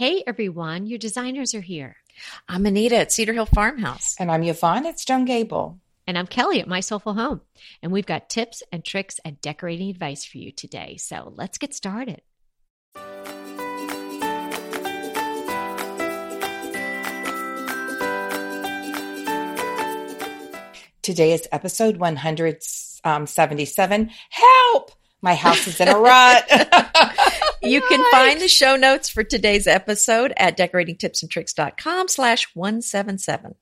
Hey everyone, your designers are here. I'm Anita at Cedar Hill Farmhouse. And I'm Yvonne at Stone Gable. And I'm Kelly at My Soulful Home. And we've got tips and tricks and decorating advice for you today. So let's get started. Today is episode 177. Um, Help! My house is in a rut. you can find the show notes for today's episode at decoratingtipsandtricks.com slash 177.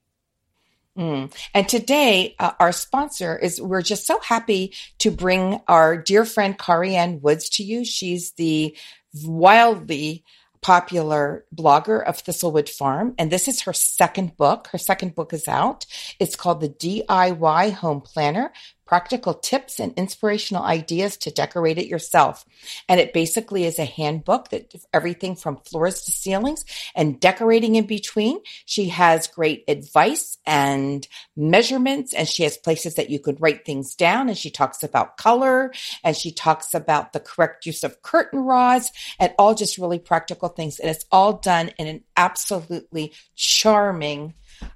Mm. And today, uh, our sponsor is, we're just so happy to bring our dear friend Carrie Kari Woods to you. She's the wildly popular blogger of Thistlewood Farm. And this is her second book. Her second book is out. It's called The DIY Home Planner practical tips and inspirational ideas to decorate it yourself. And it basically is a handbook that everything from floors to ceilings and decorating in between. She has great advice and measurements and she has places that you could write things down and she talks about color and she talks about the correct use of curtain rods and all just really practical things. And it's all done in an absolutely charming,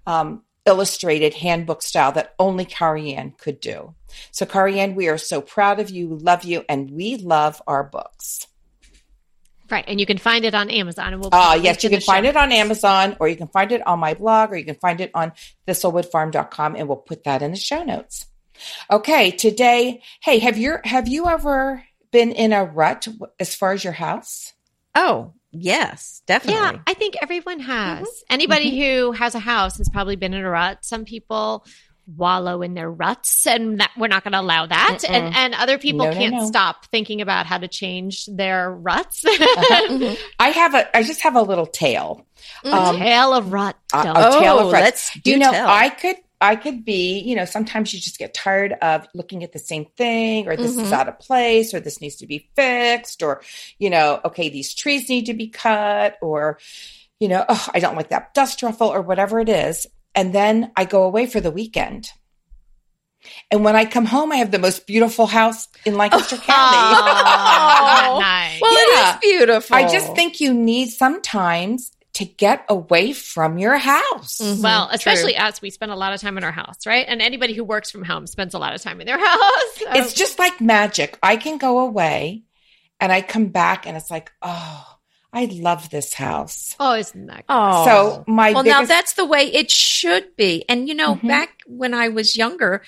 um, illustrated handbook style that only Kari could do. So, Kari we are so proud of you, love you, and we love our books. Right. And you can find it on Amazon. And we'll uh, yes, you can find it on Amazon or you can find it on my blog or you can find it on thistlewoodfarm.com and we'll put that in the show notes. Okay, today, hey, have you have you ever been in a rut as far as your house? Oh, Yes, definitely. Yeah, I think everyone has. Mm-hmm. Anybody mm-hmm. who has a house has probably been in a rut. Some people wallow in their ruts and that, we're not going to allow that and and other people no, can't no, no. stop thinking about how to change their ruts uh-huh. i have a i just have a little tale mm, um, tale of rut a, a tale of oh, rut let's you know tell. i could I could be, you know, sometimes you just get tired of looking at the same thing, or this mm-hmm. is out of place, or this needs to be fixed, or, you know, okay, these trees need to be cut, or, you know, oh, I don't like that dust ruffle, or whatever it is. And then I go away for the weekend. And when I come home, I have the most beautiful house in Lancaster County. Oh, nice. Well, yeah. it is beautiful. I just think you need sometimes to get away from your house. Mm-hmm. Well, especially True. us, we spend a lot of time in our house, right? And anybody who works from home spends a lot of time in their house. So. It's just like magic. I can go away and I come back and it's like, oh, I love this house. Oh, isn't that? Oh, so my well, biggest- now that's the way it should be. And you know, mm-hmm. back when I was younger,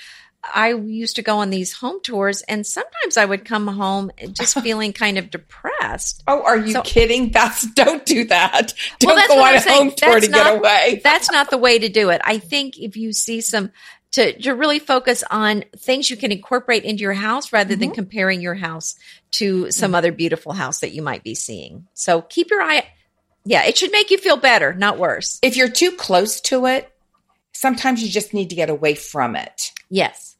I used to go on these home tours, and sometimes I would come home just feeling kind of depressed. Oh, are you so, kidding? That's don't do that. Don't well, go on a home tour that's to not, get away. that's not the way to do it. I think if you see some to, to really focus on things you can incorporate into your house rather mm-hmm. than comparing your house to some mm-hmm. other beautiful house that you might be seeing. So keep your eye. Yeah, it should make you feel better, not worse. If you're too close to it, sometimes you just need to get away from it. Yes.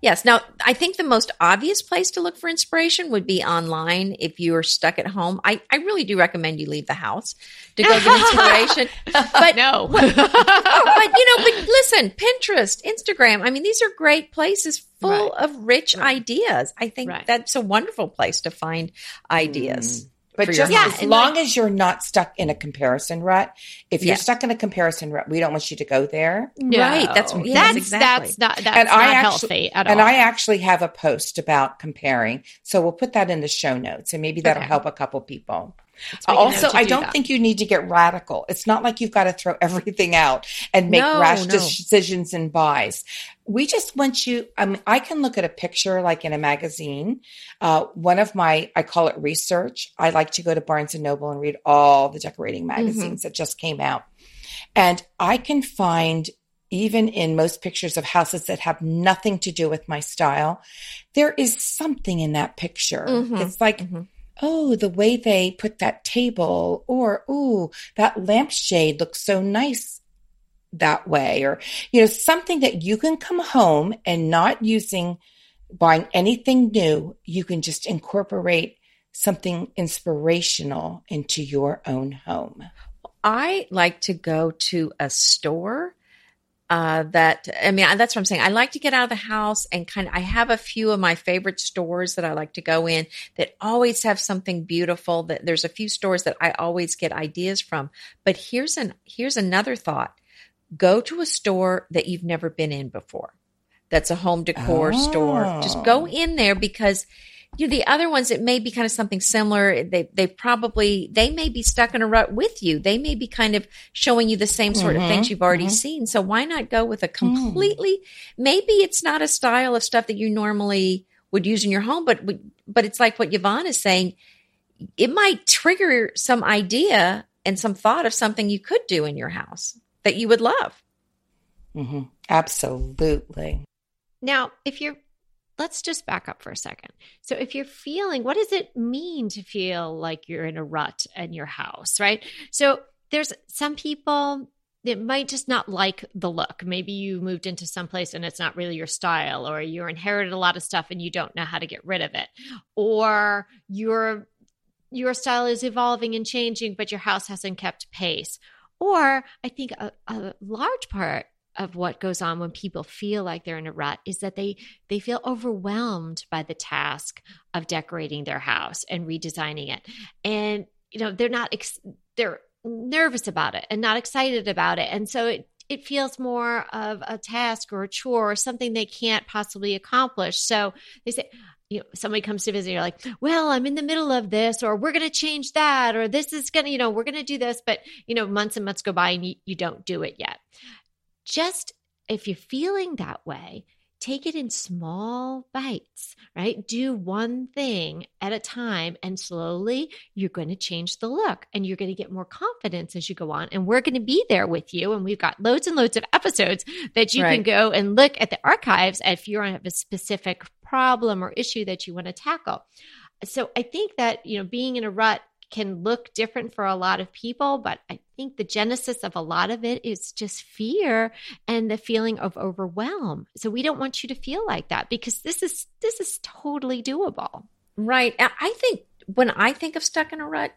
Yes. Now, I think the most obvious place to look for inspiration would be online if you are stuck at home. I, I really do recommend you leave the house to go get inspiration. but no. but, but, you know, but listen, Pinterest, Instagram, I mean, these are great places full right. of rich right. ideas. I think right. that's a wonderful place to find ideas. Mm. But just yeah, as long like, as you're not stuck in a comparison rut, if you're yeah. stuck in a comparison rut, we don't want you to go there. No. Right. That's yeah, that's exactly. That's not that's and not I actually, healthy at all. And I actually have a post about comparing, so we'll put that in the show notes, and maybe that'll okay. help a couple people. Also, I don't that. think you need to get radical. It's not like you've got to throw everything out and make no, rash no. decisions and buys. We just want you. I mean, I can look at a picture like in a magazine. Uh, one of my, I call it research. I like to go to Barnes and Noble and read all the decorating mm-hmm. magazines mm-hmm. that just came out. And I can find even in most pictures of houses that have nothing to do with my style, there is something in that picture. Mm-hmm. It's like, mm-hmm oh, the way they put that table, or, oh, that lampshade looks so nice that way, or, you know, something that you can come home and not using, buying anything new, you can just incorporate something inspirational into your own home. I like to go to a store uh, that I mean, that's what I'm saying. I like to get out of the house and kind of, I have a few of my favorite stores that I like to go in that always have something beautiful that there's a few stores that I always get ideas from. But here's an, here's another thought. Go to a store that you've never been in before. That's a home decor oh. store. Just go in there because you know, the other ones, it may be kind of something similar. They, they probably, they may be stuck in a rut with you. They may be kind of showing you the same sort mm-hmm, of things you've already mm-hmm. seen. So why not go with a completely, mm. maybe it's not a style of stuff that you normally would use in your home, but, but it's like what Yvonne is saying. It might trigger some idea and some thought of something you could do in your house that you would love. Mm-hmm. Absolutely. Now, if you're let's just back up for a second. So, if you're feeling, what does it mean to feel like you're in a rut in your house, right? So, there's some people that might just not like the look. Maybe you moved into some place and it's not really your style, or you inherited a lot of stuff and you don't know how to get rid of it, or your your style is evolving and changing, but your house hasn't kept pace. Or I think a, a large part of what goes on when people feel like they're in a rut is that they they feel overwhelmed by the task of decorating their house and redesigning it. And you know they're not ex- they're nervous about it and not excited about it. And so it it feels more of a task or a chore or something they can't possibly accomplish so they say you know, somebody comes to visit, you're like, well, I'm in the middle of this, or we're going to change that, or this is going to, you know, we're going to do this. But, you know, months and months go by and you, you don't do it yet just if you're feeling that way, take it in small bites, right? Do one thing at a time, and slowly you're going to change the look and you're going to get more confidence as you go on. And we're going to be there with you. And we've got loads and loads of episodes that you right. can go and look at the archives if you have a specific problem or issue that you want to tackle. So I think that, you know, being in a rut can look different for a lot of people, but I think the genesis of a lot of it is just fear and the feeling of overwhelm. So we don't want you to feel like that because this is this is totally doable. Right. I think when I think of stuck in a rut,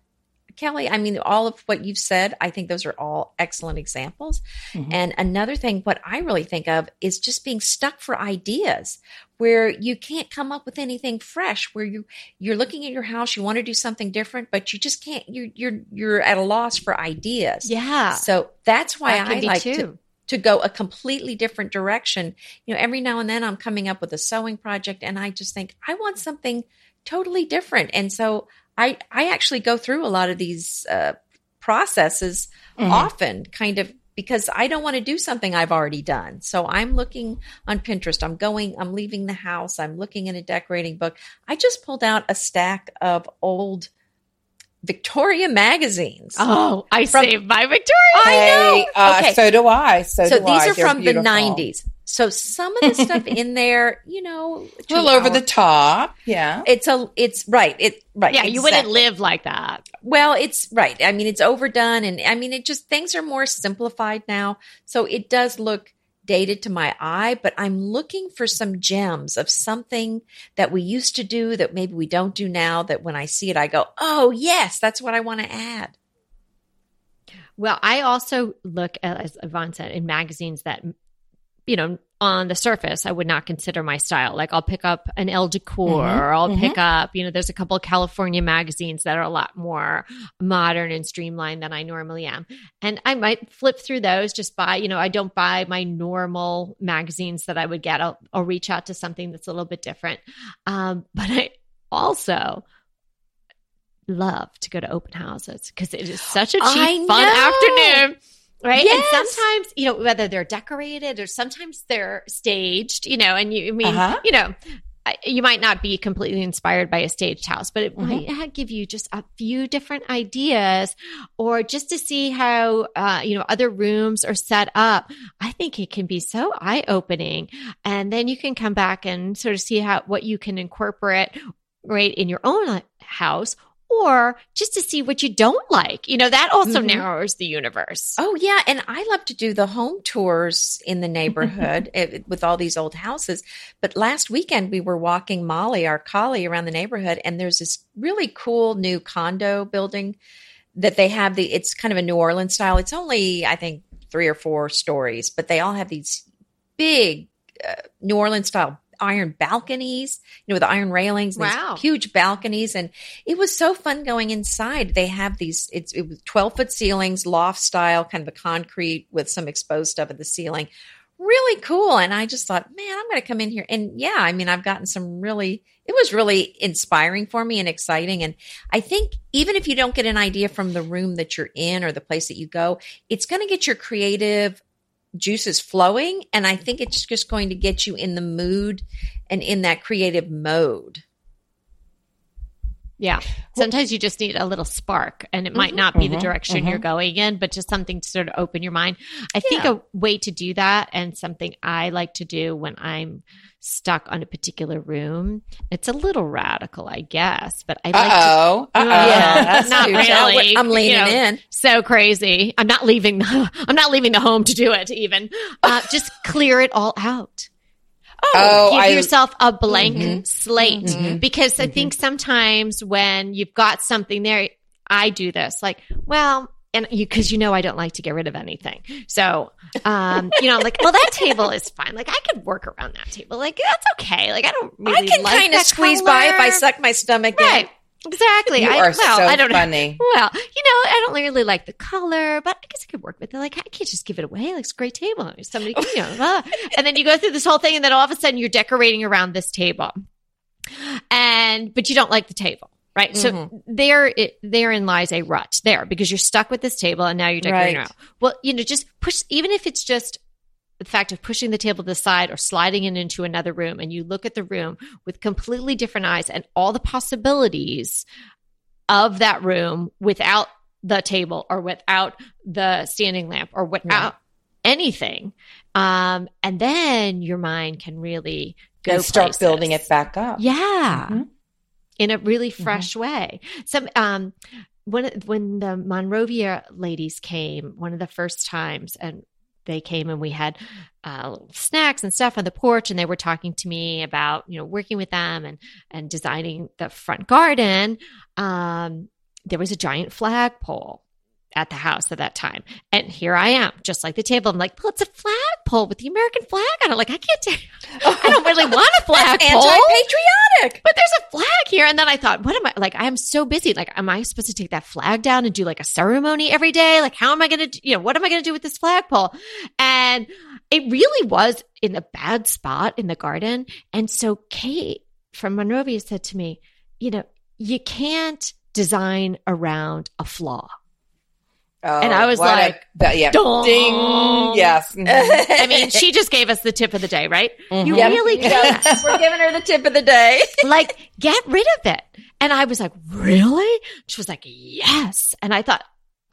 Kelly, I mean, all of what you've said, I think those are all excellent examples. Mm-hmm. And another thing, what I really think of is just being stuck for ideas where you can't come up with anything fresh, where you, you're looking at your house, you want to do something different, but you just can't, you're, you're, you're at a loss for ideas. Yeah. So that's why that I like to, to go a completely different direction. You know, every now and then I'm coming up with a sewing project and I just think I want something totally different. And so I I actually go through a lot of these uh, processes mm-hmm. often, kind of because I don't want to do something I've already done. So I'm looking on Pinterest. I'm going. I'm leaving the house. I'm looking in a decorating book. I just pulled out a stack of old. Victoria magazines. Oh, I from, saved my Victoria. I know. Uh, okay. So do I. So, so these I. are They're from beautiful. the 90s. So some of the stuff in there, you know, a little over the top. Yeah. It's a, it's right. It, right. Yeah. Exactly. You wouldn't live like that. Well, it's right. I mean, it's overdone. And I mean, it just, things are more simplified now. So it does look dated to my eye, but I'm looking for some gems of something that we used to do that maybe we don't do now that when I see it, I go, oh, yes, that's what I want to add. Well, I also look at, as Yvonne said, in magazines that you know, on the surface, I would not consider my style. Like I'll pick up an Elle Decor, mm-hmm. or I'll mm-hmm. pick up, you know, there's a couple of California magazines that are a lot more modern and streamlined than I normally am. And I might flip through those, just buy, you know, I don't buy my normal magazines that I would get. I'll, I'll reach out to something that's a little bit different. Um, but I also love to go to open houses because it is such a cheap, fun afternoon right yes. and sometimes you know whether they're decorated or sometimes they're staged you know and you I mean uh-huh. you know you might not be completely inspired by a staged house, but it mm-hmm. might give you just a few different ideas or just to see how, uh, you know, other rooms are set up. I think it can be so eye opening. And then you can come back and sort of see how, what you can incorporate right in your own house or just to see what you don't like. You know, that also mm-hmm. narrows the universe. Oh, yeah. And I love to do the home tours in the neighborhood eh, with all these old houses. But last weekend, we were walking Molly, our collie, around the neighborhood, and there's this really cool new condo building that they have the it's kind of a New Orleans style. It's only, I think, three or four stories, but they all have these big uh, New Orleans style iron balconies, you know, with iron railings, wow. huge balconies. And it was so fun going inside. They have these, it's, it was 12 foot ceilings, loft style, kind of a concrete with some exposed stuff at the ceiling. Really cool. And I just thought, man, I'm going to come in here. And yeah, I mean, I've gotten some really, it was really inspiring for me and exciting. And I think even if you don't get an idea from the room that you're in or the place that you go, it's going to get your creative juices flowing. And I think it's just going to get you in the mood and in that creative mode. Yeah. Sometimes you just need a little spark and it might mm-hmm, not be mm-hmm, the direction mm-hmm. you're going in, but just something to sort of open your mind. I yeah. think a way to do that and something I like to do when I'm stuck on a particular room, it's a little radical, I guess, but I like Uh-oh. to. Uh-oh. Yeah, not really. I'm leaning you know, in. So crazy. I'm not leaving. The, I'm not leaving the home to do it even. Uh, just clear it all out. Oh, oh give I, yourself a blank mm-hmm, slate mm-hmm, because I mm-hmm. think sometimes when you've got something there, I do this like, well, and you because you know I don't like to get rid of anything. So um, you know, I'm like, well, that table is fine. Like I could work around that table. Like that's okay. Like I don't really I can like kind of squeeze color. by if I suck my stomach right. in. Exactly. You I, are well, so I don't funny. Know. Well, you know, I don't really like the color, but I guess I could work with it. Like, I can't just give it away. Like, it's a great table. Somebody, you know, and then you go through this whole thing, and then all of a sudden you're decorating around this table, and but you don't like the table. Right. Mm-hmm. So there, it, therein lies a rut there because you're stuck with this table and now you're decorating right. around. Well, you know, just push, even if it's just the fact of pushing the table to the side or sliding it into another room and you look at the room with completely different eyes and all the possibilities of that room without the table or without the standing lamp or without yeah. anything um, and then your mind can really go and start places. building it back up yeah mm-hmm. in a really mm-hmm. fresh mm-hmm. way some um when when the Monrovia ladies came, one of the first times, and they came and we had uh, snacks and stuff on the porch and they were talking to me about you know working with them and and designing the front garden um, there was a giant flagpole at the house at that time. And here I am, just like the table. I'm like, well, it's a flagpole with the American flag on it. Like, I can't, t- I don't really want a flagpole. Anti-patriotic. But there's a flag here. And then I thought, what am I, like, I am so busy. Like, am I supposed to take that flag down and do like a ceremony every day? Like, how am I going to, you know, what am I going to do with this flagpole? And it really was in a bad spot in the garden. And so Kate from Monrovia said to me, you know, you can't design around a flaw Oh, and I was like, a, yeah, Dong. ding, yes. I mean, she just gave us the tip of the day, right? Mm-hmm. You yep. really can. We're giving her the tip of the day. like, get rid of it. And I was like, really? She was like, yes. And I thought,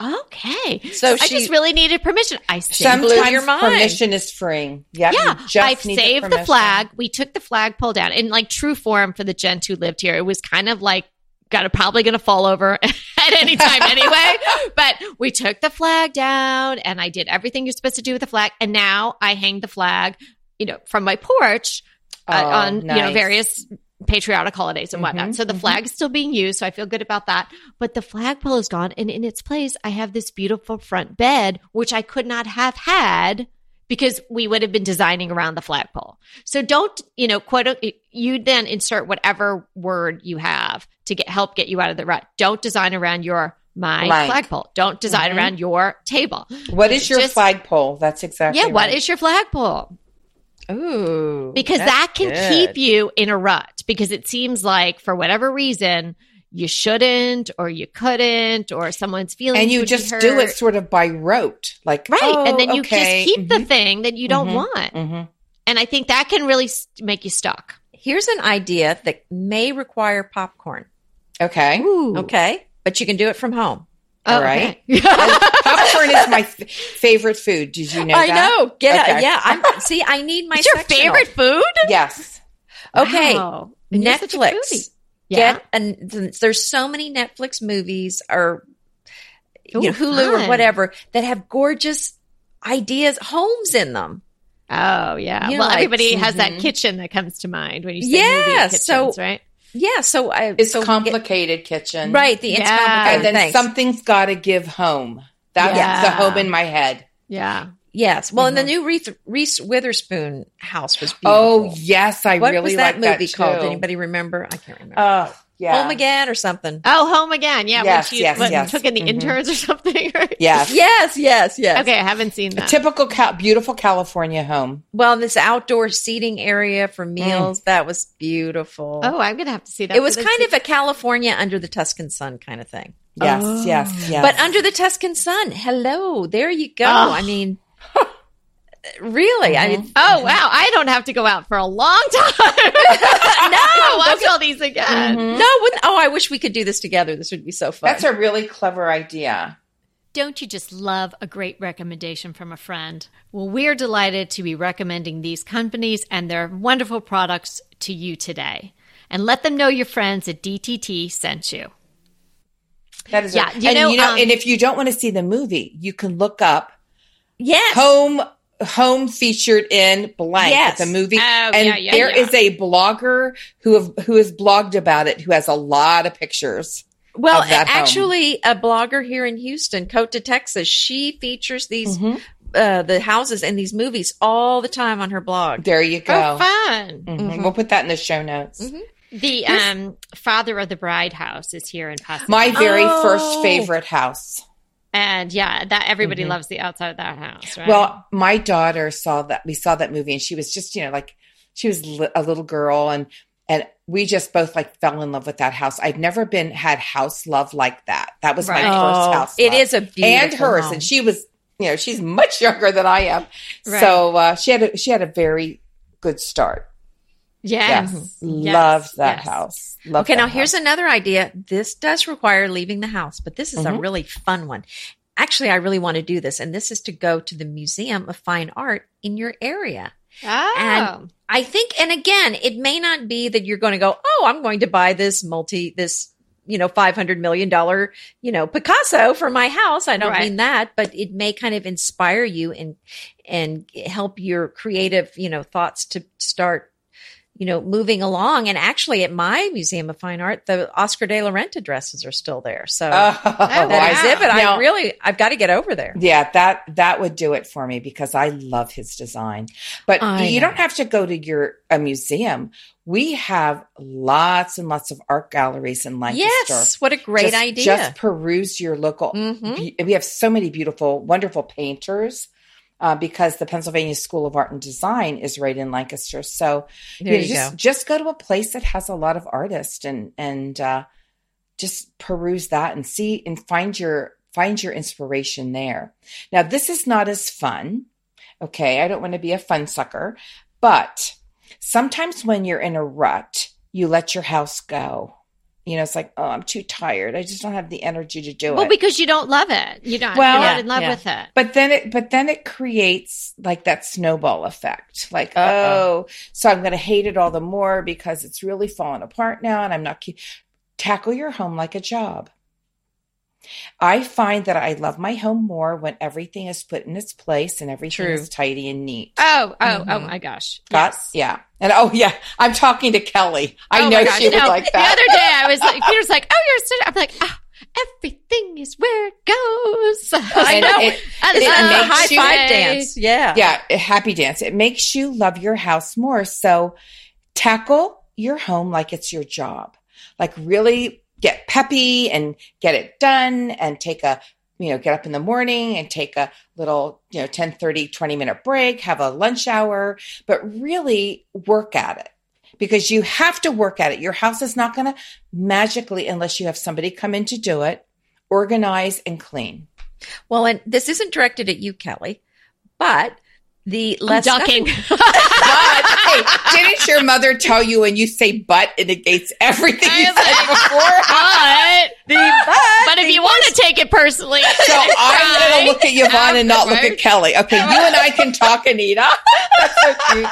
okay. So she, I just really needed permission. I saved your mind. permission is free. Yep, yeah, I saved the, the flag. We took the flag pulled down in like true form for the gent who lived here. It was kind of like got to probably to fall over at any time anyway. but we took the flag down and I did everything you're supposed to do with the flag. And now I hang the flag, you know, from my porch uh, oh, on, nice. you know, various patriotic holidays and whatnot. Mm-hmm, so the mm-hmm. flag is still being used. So I feel good about that. But the flagpole is gone. And in its place, I have this beautiful front bed, which I could not have had because we would have been designing around the flagpole. So don't, you know, quote, you then insert whatever word you have to get help get you out of the rut. Don't design around your my Blank. flagpole. Don't design mm-hmm. around your table. What is your Just, flagpole? That's exactly Yeah, right. what is your flagpole? Ooh. Because that can good. keep you in a rut because it seems like for whatever reason you shouldn't or you couldn't or someone's feeling and you just do it sort of by rote like right oh, and then you okay. just keep mm-hmm. the thing that you don't mm-hmm. want mm-hmm. and i think that can really make you stuck here's an idea that may require popcorn okay Ooh. okay but you can do it from home oh, all right okay. popcorn is my f- favorite food did you know i that? know get okay. yeah i'm see i need my it's your favorite food yes okay wow. netflix yeah. Get and there's so many Netflix movies or Ooh, you know, Hulu fun. or whatever that have gorgeous ideas, homes in them. Oh yeah. You well, like, everybody mm-hmm. has that mm-hmm. kitchen that comes to mind when you say yeah, movie kitchens, so, right? Yeah, so I, it's so complicated get, kitchen, right? The yeah. and then Thanks. something's got to give home. That's yeah. the home in my head. Yeah. Yes. Well, mm-hmm. and the new Reese, Reese, Witherspoon house was oh, beautiful. Oh, yes. I what really was that movie that called? Anybody remember? I can't remember. Uh, yeah. Home again or something. Oh, home again. Yeah. Yes, when she yes, when yes. took in the mm-hmm. interns or something. Right? Yes. Yes, yes, yes. Okay. I haven't seen that. A typical, ca- beautiful California home. Well, this outdoor seating area for mm. meals, mm. that was beautiful. Oh, I'm going to have to see that. It was kind of a California under the Tuscan sun kind of thing. Yes, oh. yes, yes. But under the Tuscan sun, hello, there you go. Oh. I mean, Really? Mm-hmm. I mean, oh wow! I don't have to go out for a long time. no, watch all these again. Mm-hmm. No, oh, I wish we could do this together. This would be so fun. That's a really clever idea. Don't you just love a great recommendation from a friend? Well, we're delighted to be recommending these companies and their wonderful products to you today. And let them know your friends at DTT sent you. That is yeah. You and, know, you know um, and if you don't want to see the movie, you can look up yes. home home featured in blank yes. the movie oh, and yeah, yeah, there yeah. is a blogger who have, who has blogged about it who has a lot of pictures well actually home. a blogger here in houston cota texas she features these mm-hmm. uh, the houses and these movies all the time on her blog there you go oh, fun mm-hmm. Mm-hmm. we'll put that in the show notes mm-hmm. the um, father of the bride house is here in Pasadena. My very oh. first favorite house. And yeah, that everybody mm-hmm. loves the outside of that house, right? Well, my daughter saw that we saw that movie and she was just, you know, like she was li- a little girl and and we just both like fell in love with that house. I've never been had house love like that. That was right. my oh, first house. It love. is a beautiful and hers, home. and she was, you know, she's much younger than I am. Right. So uh, she had a, she had a very good start. Yes. yes. yes. Loved that yes. house. Loved okay, now house. here's another idea. This does require leaving the house, but this is mm-hmm. a really fun one. Actually, I really want to do this, and this is to go to the Museum of Fine Art in your area. Oh. And I think, and again, it may not be that you're going to go, oh, I'm going to buy this multi, this, you know, $500 million, you know, Picasso for my house. I don't right. mean that, but it may kind of inspire you and, and help your creative, you know, thoughts to start you know, moving along. And actually, at my Museum of Fine Art, the Oscar de la Renta dresses are still there. So oh, that wow. exhibit, now, I really, I've got to get over there. Yeah, that that would do it for me because I love his design. But I you know. don't have to go to your a museum. We have lots and lots of art galleries in Lancaster. Yes, what a great just, idea! Just peruse your local. Mm-hmm. We have so many beautiful, wonderful painters uh, because the Pennsylvania School of Art and Design is right in Lancaster. So you, you just go. just go to a place that has a lot of artists and and uh, just peruse that and see and find your find your inspiration there. Now this is not as fun. Okay, I don't want to be a fun sucker, but sometimes when you're in a rut, you let your house go you know, it's like, oh, I'm too tired. I just don't have the energy to do well, it. Well, because you don't love it. You don't. Well, you're not in love yeah. with it. But then it, but then it creates like that snowball effect. Like, Uh-oh. oh, so I'm going to hate it all the more because it's really falling apart now, and I'm not. Keep- Tackle your home like a job. I find that I love my home more when everything is put in its place and everything True. is tidy and neat. Oh, oh, mm-hmm. oh my gosh. Yes. yeah. And oh yeah, I'm talking to Kelly. I oh know she was no, like that. The other day I was like, Peter's like, oh, you're sitting. I'm like, oh, everything is where it goes. I know. It, it, it, it high you, five dance. Yeah. Yeah. Happy dance. It makes you love your house more. So tackle your home like it's your job. Like really get peppy and get it done and take a you know get up in the morning and take a little you know 10 30 20 minute break have a lunch hour but really work at it. Because you have to work at it. Your house is not going to magically unless you have somebody come in to do it organize and clean. Well and this isn't directed at you kelly but the less ducking. but hey, didn't your mother tell you when you say "but" it negates everything you said like, before? But, the, but, but if you want to take it personally, so I'm going to look at Yvonne and not look at Kelly. Okay, you and I can talk, Anita. That's so cute.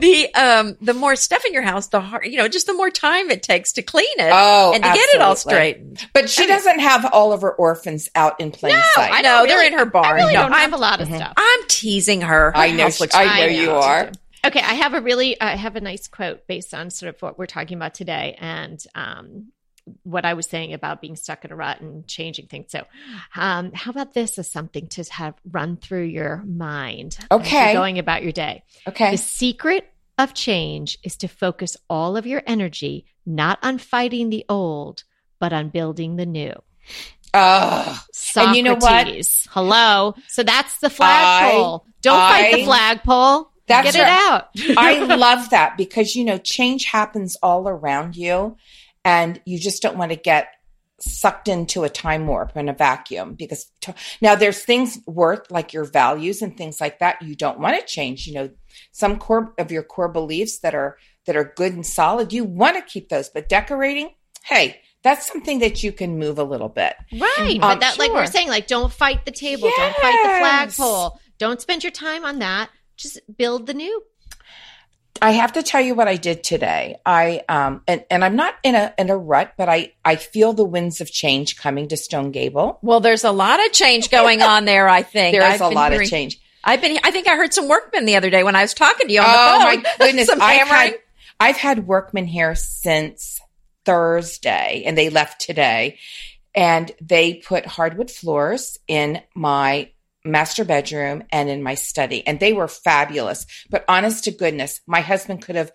The um, the more stuff in your house, the hard, you know, just the more time it takes to clean it. Oh, and to absolutely. get it all straightened. But she doesn't have all of her orphans out in plain no, sight. I know really, they're in her barn. I really no, don't I'm, have a lot of mm-hmm. stuff. I'm teasing her. I know. She, I know, I know you are. Okay, I have a really, I have a nice quote based on sort of what we're talking about today, and um, what I was saying about being stuck in a rut and changing things. So, um, how about this as something to have run through your mind? Okay. Going about your day. Okay. The secret of change is to focus all of your energy not on fighting the old, but on building the new. Oh, and you know what? Hello. So that's the flagpole. Don't I, fight the flagpole. That's Get right. it out. I love that because you know change happens all around you, and you just don't want to get sucked into a time warp and a vacuum because t- now there's things worth like your values and things like that you don't want to change. You know some core of your core beliefs that are that are good and solid you want to keep those but decorating hey that's something that you can move a little bit. Right. Um, but that sure. like we are saying like don't fight the table yes. don't fight the flagpole. Don't spend your time on that. Just build the new I have to tell you what I did today. I um and, and I'm not in a in a rut, but I I feel the winds of change coming to Stone Gable. Well, there's a lot of change going on there. I think there is a lot hearing, of change. I've been. I think I heard some workmen the other day when I was talking to you on oh, the phone. my goodness! I've had I've had workmen here since Thursday, and they left today, and they put hardwood floors in my master bedroom and in my study and they were fabulous. But honest to goodness my husband could have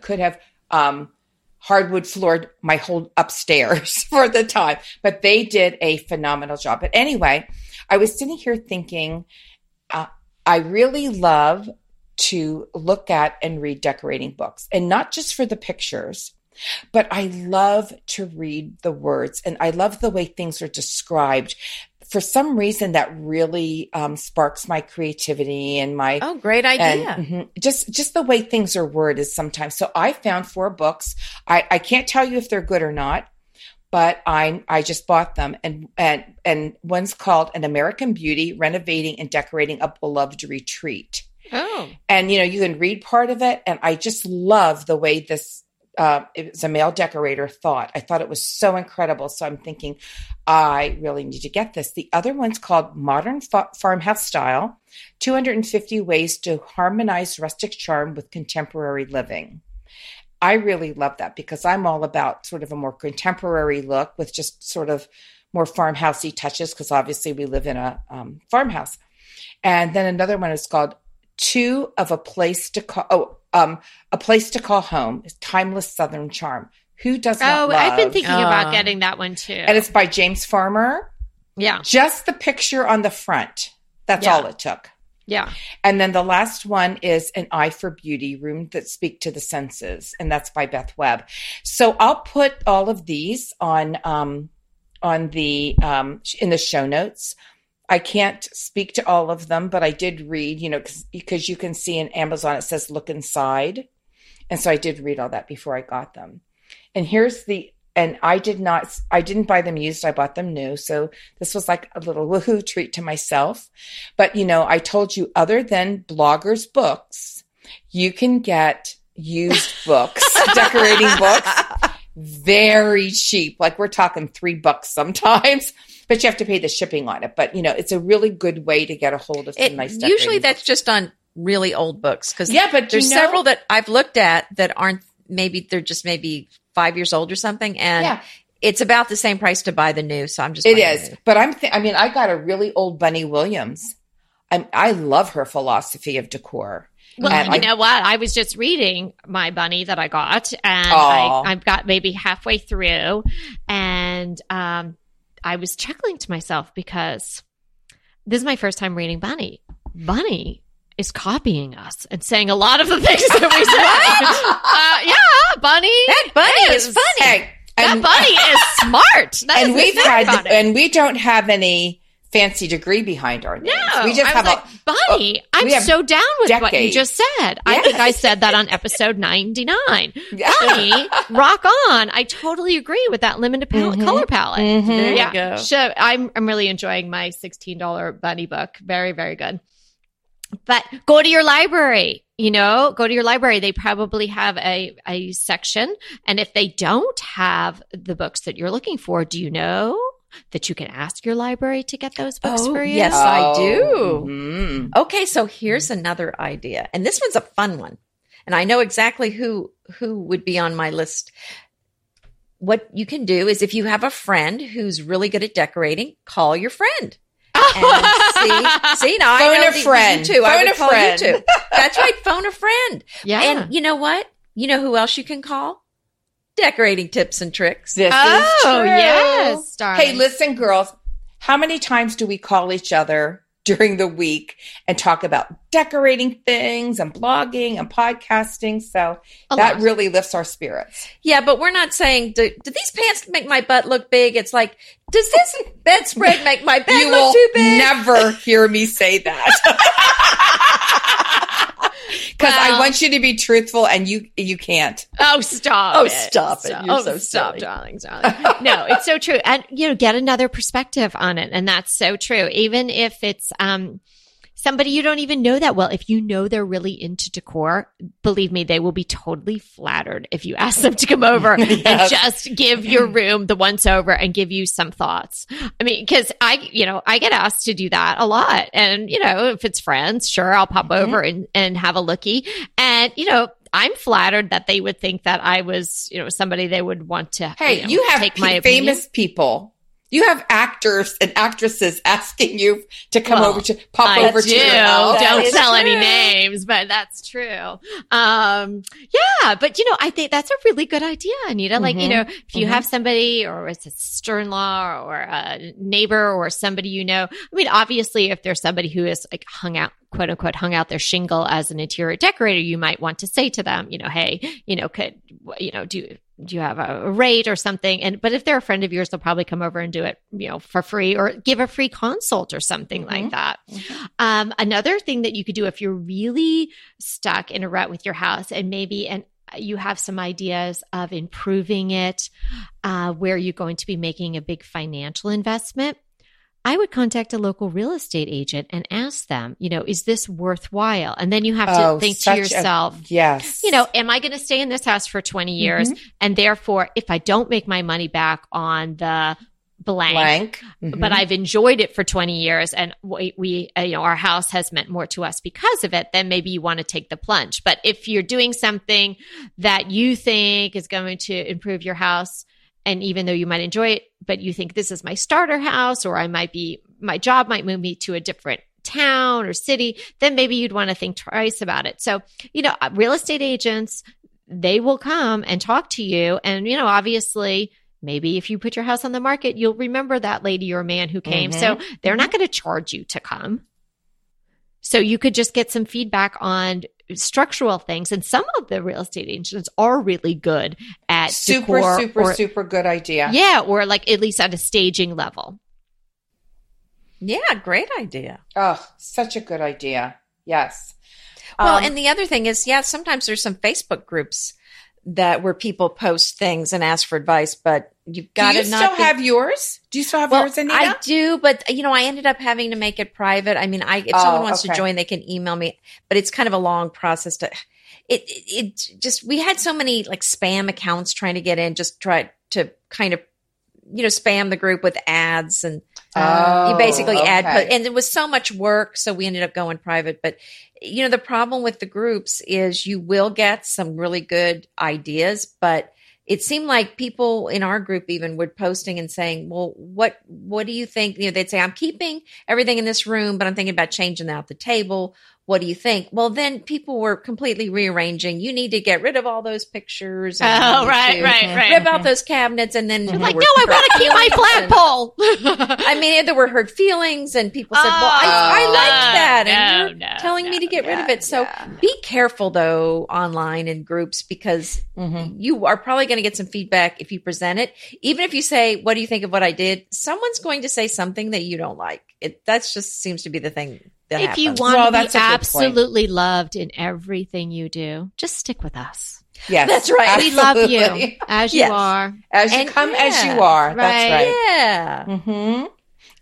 could have um, hardwood floored my whole upstairs for the time but they did a phenomenal job. But anyway i was sitting here thinking uh, i really love to look at and read decorating books and not just for the pictures but I love to read the words and I love the way things are described for some reason that really um, sparks my creativity and my oh great idea. and, mm-hmm, just just the way things are worded sometimes. So i found four books. I i can't tell you if they're good or not but i i just bought them. And and and one's called an american beauty renovating and decorating a beloved retreat. Oh. And you know you can read part of it and i just love the way this uh, it was a male decorator thought. I thought it was so incredible. So I'm thinking, I really need to get this. The other one's called Modern Fa- Farmhouse Style 250 Ways to Harmonize Rustic Charm with Contemporary Living. I really love that because I'm all about sort of a more contemporary look with just sort of more farmhousey touches because obviously we live in a um, farmhouse. And then another one is called Two of a Place to Call. Oh, um, A Place to Call Home is Timeless Southern Charm. Who does not Oh, love? I've been thinking uh, about getting that one too. And it's by James Farmer. Yeah. Just the picture on the front. That's yeah. all it took. Yeah. And then the last one is An Eye for Beauty, Room That Speak to the Senses. And that's by Beth Webb. So I'll put all of these on um on the um in the show notes. I can't speak to all of them, but I did read, you know, because you can see in Amazon it says look inside. And so I did read all that before I got them. And here's the and I did not I didn't buy them used, I bought them new. So this was like a little woohoo treat to myself. But you know, I told you other than bloggers books, you can get used books, decorating books very cheap. Like we're talking 3 bucks sometimes but you have to pay the shipping on it. But you know, it's a really good way to get a hold of some it, nice. Stuff. Usually, that's just on really old books because yeah, but there's you know, several that I've looked at that aren't maybe they're just maybe five years old or something, and yeah. it's about the same price to buy the new. So I'm just it is. But I'm th- I mean, I got a really old Bunny Williams. I'm, I love her philosophy of decor. Well, and you I, know what? I was just reading my bunny that I got, and I, I've got maybe halfway through, and um, I was chuckling to myself because this is my first time reading Bunny. Bunny is copying us and saying a lot of the things that we say. uh, yeah, Bunny. That Bunny is, is funny. Hey, that Bunny is smart. That and we've had, and we don't have any fancy degree behind our names. No, we just have like, a Bunny. Oh, I'm so down with decades. what you just said. Yes. I think I said that on episode 99. Bunny, rock on. I totally agree with that limited pal- mm-hmm. color palette. Mm-hmm. There yeah. you go. So I'm I'm really enjoying my $16 Bunny book. Very very good. But go to your library, you know, go to your library. They probably have a, a section. And if they don't have the books that you're looking for, do you know? That you can ask your library to get those books oh, for you? Yes, I do. Mm-hmm. Okay, so here's another idea. And this one's a fun one. And I know exactly who who would be on my list. what you can do is if you have a friend who's really good at decorating, call your friend. And see, see, now phone I know a friend. You too. Phone I would a call friend. you too. That's right. Phone a friend. Yeah. And you know what? You know who else you can call? Decorating tips and tricks. This oh, is true. yes. Darling. Hey, listen, girls. How many times do we call each other during the week and talk about decorating things and blogging and podcasting? So A that lot. really lifts our spirits. Yeah, but we're not saying, do, do these pants make my butt look big? It's like, does this bedspread make my bed you look will too big? never hear me say that. Because I want you to be truthful and you you can't. Oh, stop! Oh, it. stop it. You're oh, so stop, silly. darling, darling. no, it's so true, and you know, get another perspective on it, and that's so true. Even if it's um somebody you don't even know that well, if you know they're really into decor, believe me, they will be totally flattered if you ask them to come over and just give your room the once over and give you some thoughts. I mean, because I, you know, I get asked to do that a lot, and you know, if it's friends, sure, I'll pop Mhm. over and and have a looky, and you know. I'm flattered that they would think that I was, you know, somebody they would want to. Hey, know, you have take pe- my opinion. famous people. You have actors and actresses asking you to come Well, over to pop I over do. to your house. Don't is tell any names, but that's true. Um, yeah, but you know, I think that's a really good idea, Anita. Like, you Mhm. know, if you Mhm. have somebody or it's a sister-in-law or a neighbor or somebody you know, I mean, obviously, if there's somebody who is like hung out, quote unquote, hung out their shingle as an interior decorator, you might want to say to them, you know, hey, you know, could, you know, do, do you have a rate or something? And, but if they're a friend of yours, they'll probably come over and do it, you know, for free or give a free consult or something like Mhm. that. Mhm. Um, another thing that you could do if you're really stuck in a rut with your house and maybe and you have some ideas of improving it, uh, where you're going to be making a big financial investment. I would contact a local real estate agent and ask them, you know, is this worthwhile? And then you have to Oh, think to such a- yourself, Yes. you know, am I going to stay in this house for 20 years? And therefore, if I don't make my money back on the blank, blank. but Mhm. I've enjoyed it for 20 years and we, we uh, you know, our house has meant more to us because of it, then maybe you want to take the plunge. But if you're doing something that you think is going to improve your house, and even though you might enjoy it, but you think this is my starter house, or I might be, my job might move me to a different town or city, then maybe you'd want to think twice about it. So, you know, uh, real estate agents, they will come and talk to you. And, you know, obviously, maybe if you put your house on the market, you'll remember that lady or man who came. Mhm. So they're not going to charge you to come. So you could just get some feedback on structural things. And some of the real estate agents are really good at super, decor super, or- super good idea. yeah, or like at least at a staging level. Yeah, great idea. Oh, such a good idea. Yes. Well, Um, and the other thing is, yeah, sometimes there's some Facebook groups that where people post things and ask for advice, but you've got you to still not be- have yours? Do you still have well, yours, Anita? I do, but you know, I ended up having to make it private. I mean, I if Oh, someone wants okay. to join, they can email me, but it's kind of a long process to. It, it it just we had so many like spam accounts trying to get in, just try to kind of you know spam the group with ads and um, Oh, you basically add okay. and it was so much work so we ended up going private but you know the problem with the groups is you will get some really good ideas but it seemed like people in our group even were posting and saying well what what do you think you know they'd say i'm keeping everything in this room but i'm thinking about changing out the table what do you think well then people were completely rearranging you need to get rid of all those pictures and Oh, right, right, right. rip out those cabinets and then You're like, no, I want to keep my feelings and- flagpole. I mean, there were hurt feelings, and people said, "Well, I, I Oh, liked that," no, and you're no, telling no, me to get rid of it. So no. be careful, though, online in groups because Mhm. you are probably going to get some feedback if you present it. Even if you say, "What do you think of what I did?" Someone's going to say something that you don't like. It that's just seems to be the thing. That if you want Well, to that's be a point. absolutely loved in everything you do, just stick with us. Yes, That's right. We love you as you Yes. are. As you And come as you are. right. That's right. yeah. Mm-hmm.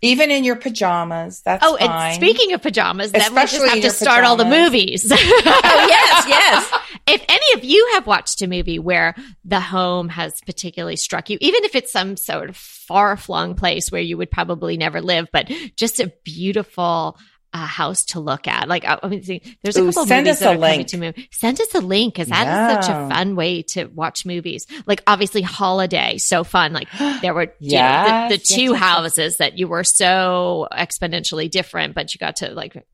Even in your pajamas. That's Oh, fine. and speaking of pajamas, then we just Especially have to your start all the movies. Oh yes, yes. if any of you have watched a movie where the home has particularly struck you, even if it's some sort of far flung place where you would probably never live, but just a beautiful a house to look at. Like, I mean, there's a Ooh, couple send movies us that a are link. coming to movie. Send us a link because that is such a fun way to watch movies. Like, obviously, Holiday, so fun. Like, there were you know, the, the Yes, two yes, yes, yes. houses that you were so exponentially different, but you got to like.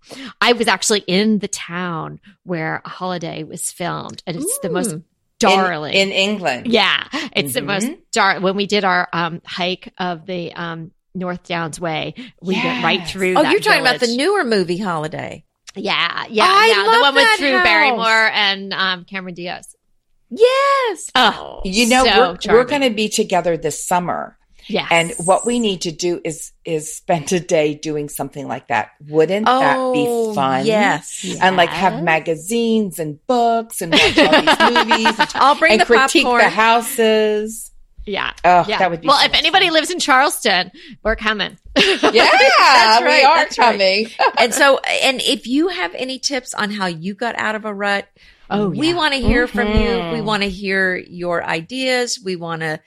I was actually in the town where Holiday was filmed, and it's the most darling. in, in England. Yeah, it's the most Mhm. dark. When we did our um, hike of the um, North Downs Way, we went right through. Oh, that you're talking about the newer movie Holiday. Yeah, yeah, I yeah. The love one with Drew house. Barrymore and um, Cameron Diaz. Yes. Oh, You know, so we're, we're going to be together this summer. Yes. And what we need to do is is spend a day doing something like that. Wouldn't that be fun? Oh, Yes. And like have magazines and books and watch all these movies and, I'll bring and the critique popcorn. the houses. Yeah. Oh, yeah. that would be well, so if much anybody fun. lives in Charleston, we're coming. Yeah, That's right, we are that's right. coming. and so, and if you have any tips on how you got out of a rut, Oh, we yeah. want to hear from you. We mm-hmm. want to hear your ideas. We want to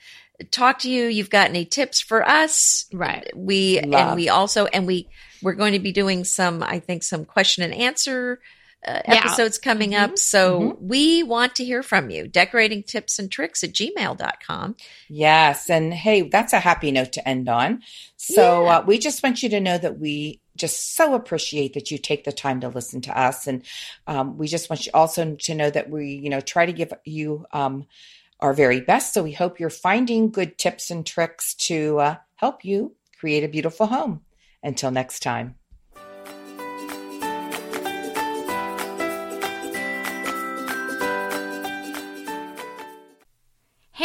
talk to you. You've got any tips for us? Right. We and we also and we we're going to be doing some I think some question and answer uh, Yeah. episodes coming Mhm. up. So we want to hear from you. Decorating tips and tricks at gmail.com. Yes. And hey, that's a happy note to end on. So Yeah. uh, we just want you to know that we just so appreciate that you take the time to listen to us. And um, we just want you also to know that we, you know, try to give you um, our very best. So we hope you're finding good tips and tricks to uh, help you create a beautiful home. Until next time.